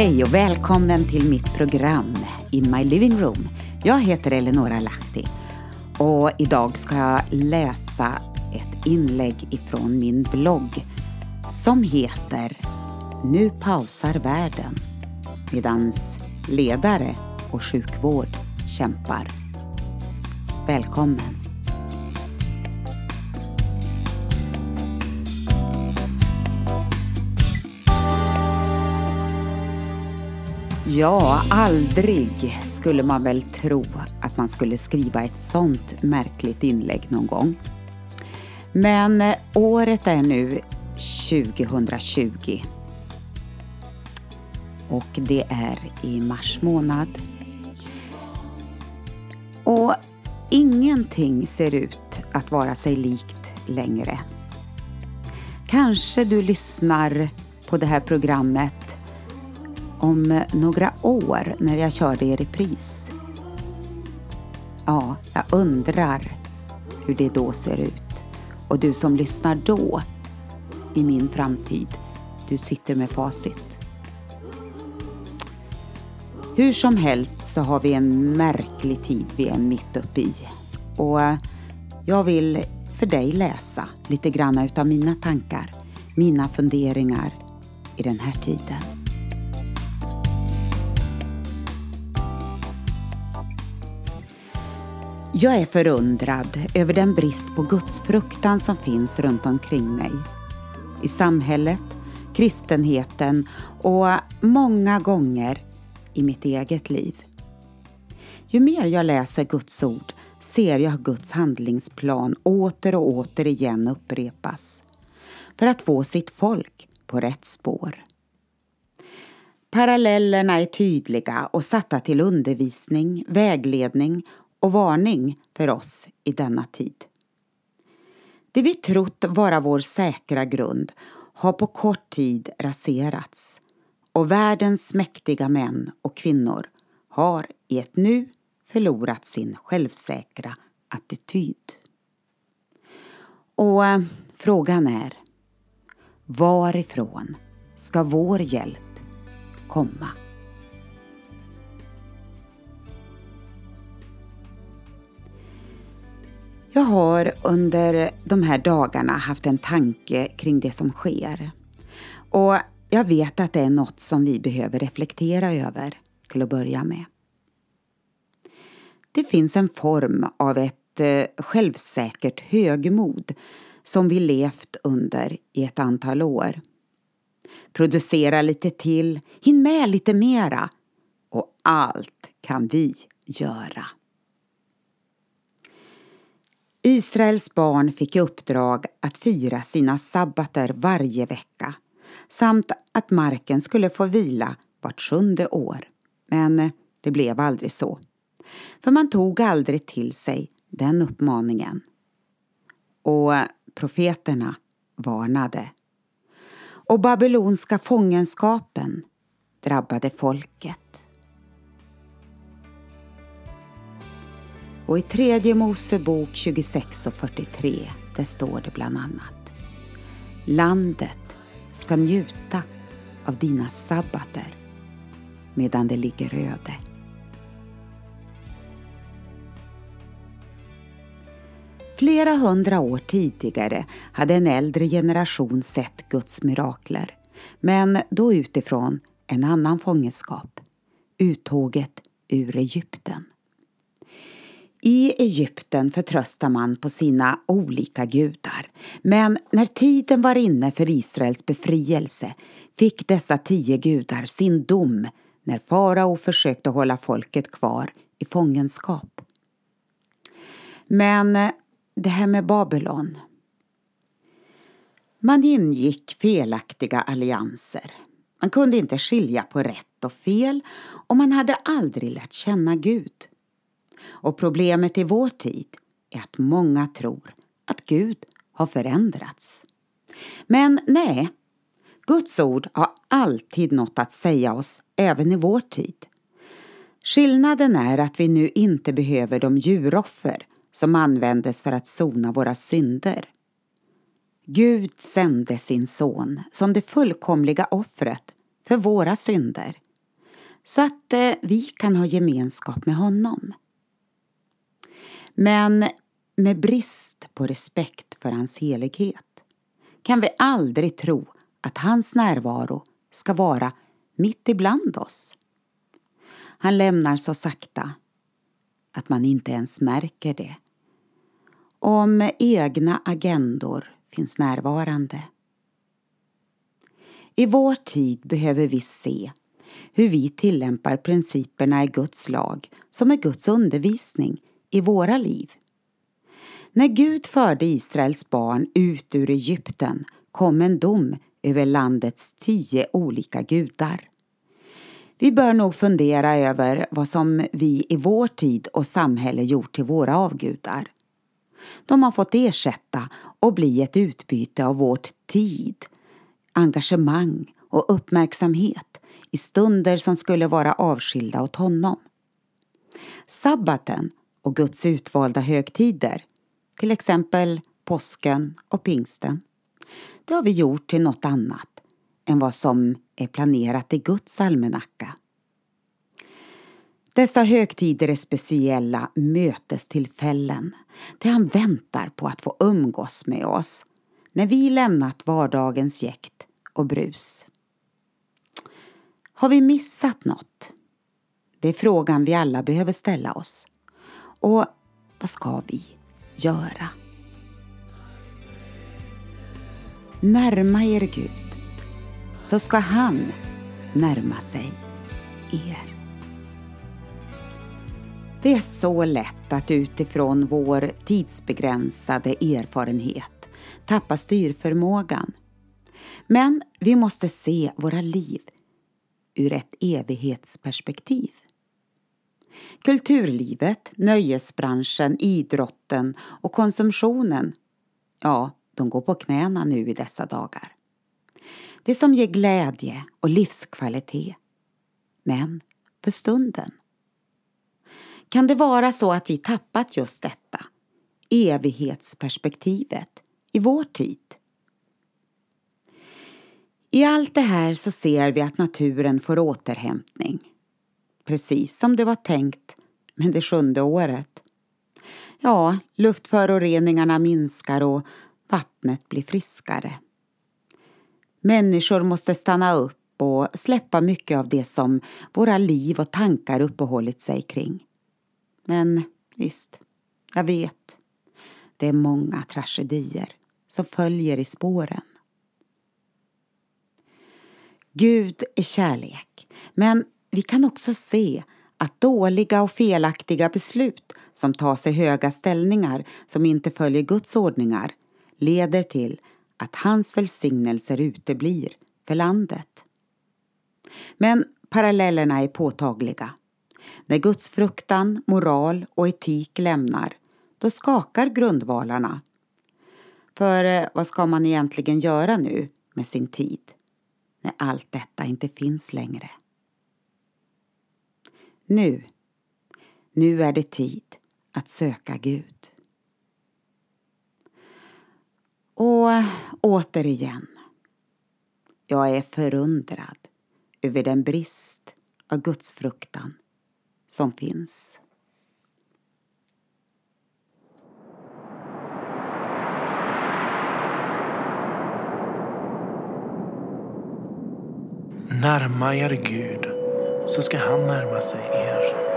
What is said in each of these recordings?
Hej och välkommen till mitt program In My Living Room. Jag heter Eleonora Lahti och idag ska jag läsa ett inlägg ifrån min blogg som heter Nu pausar världen medans ledare och sjukvård kämpar. Välkommen! Ja, aldrig skulle man väl tro att man skulle skriva ett sånt märkligt inlägg någon gång. Men eh, året är nu 2020 och det är i mars månad. Och ingenting ser ut att vara sig likt längre. Kanske du lyssnar på det här programmet om eh, några år när jag kör det i repris. Ja, jag undrar hur det då ser ut. Och du som lyssnar då, i min framtid, du sitter med facit. Hur som helst så har vi en märklig tid vi är mitt uppe i. Och eh, jag vill för dig läsa lite grann utav mina tankar, mina funderingar i den här tiden. Jag är förundrad över den brist på gudsfruktan som finns runt omkring mig. I samhället, kristenheten och många gånger i mitt eget liv. Ju mer jag läser Guds ord ser jag Guds handlingsplan åter och åter igen upprepas för att få sitt folk på rätt spår. Parallellerna är tydliga och satta till undervisning, vägledning och varning för oss i denna tid. Det vi trott vara vår säkra grund har på kort tid raserats och världens mäktiga män och kvinnor har i ett nu förlorat sin självsäkra attityd. Och äh, frågan är, varifrån ska vår hjälp komma? Jag har under de här dagarna haft en tanke kring det som sker. Och jag vet att det är något som vi behöver reflektera över till att börja med. Det finns en form av ett eh, självsäkert högmod som vi levt under i ett antal år. Producera lite till, hinn med lite mera och allt kan vi göra. Israels barn fick i uppdrag att fira sina sabbater varje vecka samt att marken skulle få vila vart sjunde år. Men eh, det blev aldrig så. För man tog aldrig till sig den uppmaningen. Och eh, profeterna varnade. Och babylonska fångenskapen drabbade folket. Och i tredje Mosebok 26 och 43 där står det bland annat. Landet ska njuta av dina sabbater medan det ligger öde. Flera hundra år tidigare hade en äldre generation sett Guds mirakler, men då utifrån en annan fångenskap, uttåget ur Egypten. I Egypten förtröstar man på sina olika gudar. Men när tiden var inne för Israels befrielse fick dessa tio gudar sin dom när farao försökte hålla folket kvar i fångenskap. Men eh, det här med Babylon. Man ingick felaktiga allianser. Man kunde inte skilja på rätt och fel och man hade aldrig lärt känna Gud. Och problemet i vår tid är att många tror att Gud har förändrats. Men nej, Guds ord har alltid något att säga oss även i vår tid. Skillnaden är att vi nu inte behöver de djuroffer som användes för att sona våra synder. Gud sände sin son som det fullkomliga offret för våra synder så att eh, vi kan ha gemenskap med honom. Men med brist på respekt för hans helighet kan vi aldrig tro att hans närvaro ska vara mitt ibland oss. Han lämnar så sakta att man inte ens märker det. Om egna agendor finns närvarande. I vår tid behöver vi se hur vi tillämpar principerna i Guds lag som är Guds undervisning i våra liv. När Gud förde Israels barn ut ur Egypten kom en dom över landets tio olika gudar. Vi bör nog fundera över vad som vi i vår tid och samhälle gjort till våra avgudar. De har fått ersätta och bli ett utbyte av vårt tid, engagemang och uppmärksamhet i stunder som skulle vara avskilda åt honom. Sabbaten och Guds utvalda högtider, till exempel påsken och pingsten, det har vi gjort till något annat än vad som är planerat i Guds almanacka. Dessa högtider är speciella mötestillfällen där han väntar på att få umgås med oss när vi lämnat vardagens jäkt och brus. Har vi missat något? Det är frågan vi alla behöver ställa oss. Och vad ska vi göra? Närma er Gud, så ska han närma sig er. Det är så lätt att utifrån vår tidsbegränsade erfarenhet tappa styrförmågan. Men vi måste se våra liv ur ett evighetsperspektiv. Kulturlivet, nöjesbranschen, idrotten och konsumtionen, ja, de går på knäna nu i dessa dagar. Det som ger glädje och livskvalitet. Men för stunden. Kan det vara så att vi tappat just detta, evighetsperspektivet, i vår tid? I allt det här så ser vi att naturen får återhämtning. Precis som det var tänkt med det sjunde året. Ja, luftföroreningarna minskar och vattnet blir friskare. Människor måste stanna upp och släppa mycket av det som våra liv och tankar uppehållit sig kring. Men visst, jag vet. Det är många tragedier som följer i spåren. Gud är kärlek, men vi kan också se att dåliga och felaktiga beslut som tas i höga ställningar som inte följer Guds ordningar leder till att hans välsignelser uteblir för landet. Men parallellerna är påtagliga. När Guds fruktan, moral och etik lämnar, då skakar grundvalarna. För eh, vad ska man egentligen göra nu med sin tid när allt detta inte finns längre? Nu, nu är det tid att söka Gud. Och återigen, jag är förundrad över den brist av gudsfruktan som finns. Närma er Gud, så ska han närma sig er.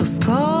so scarred.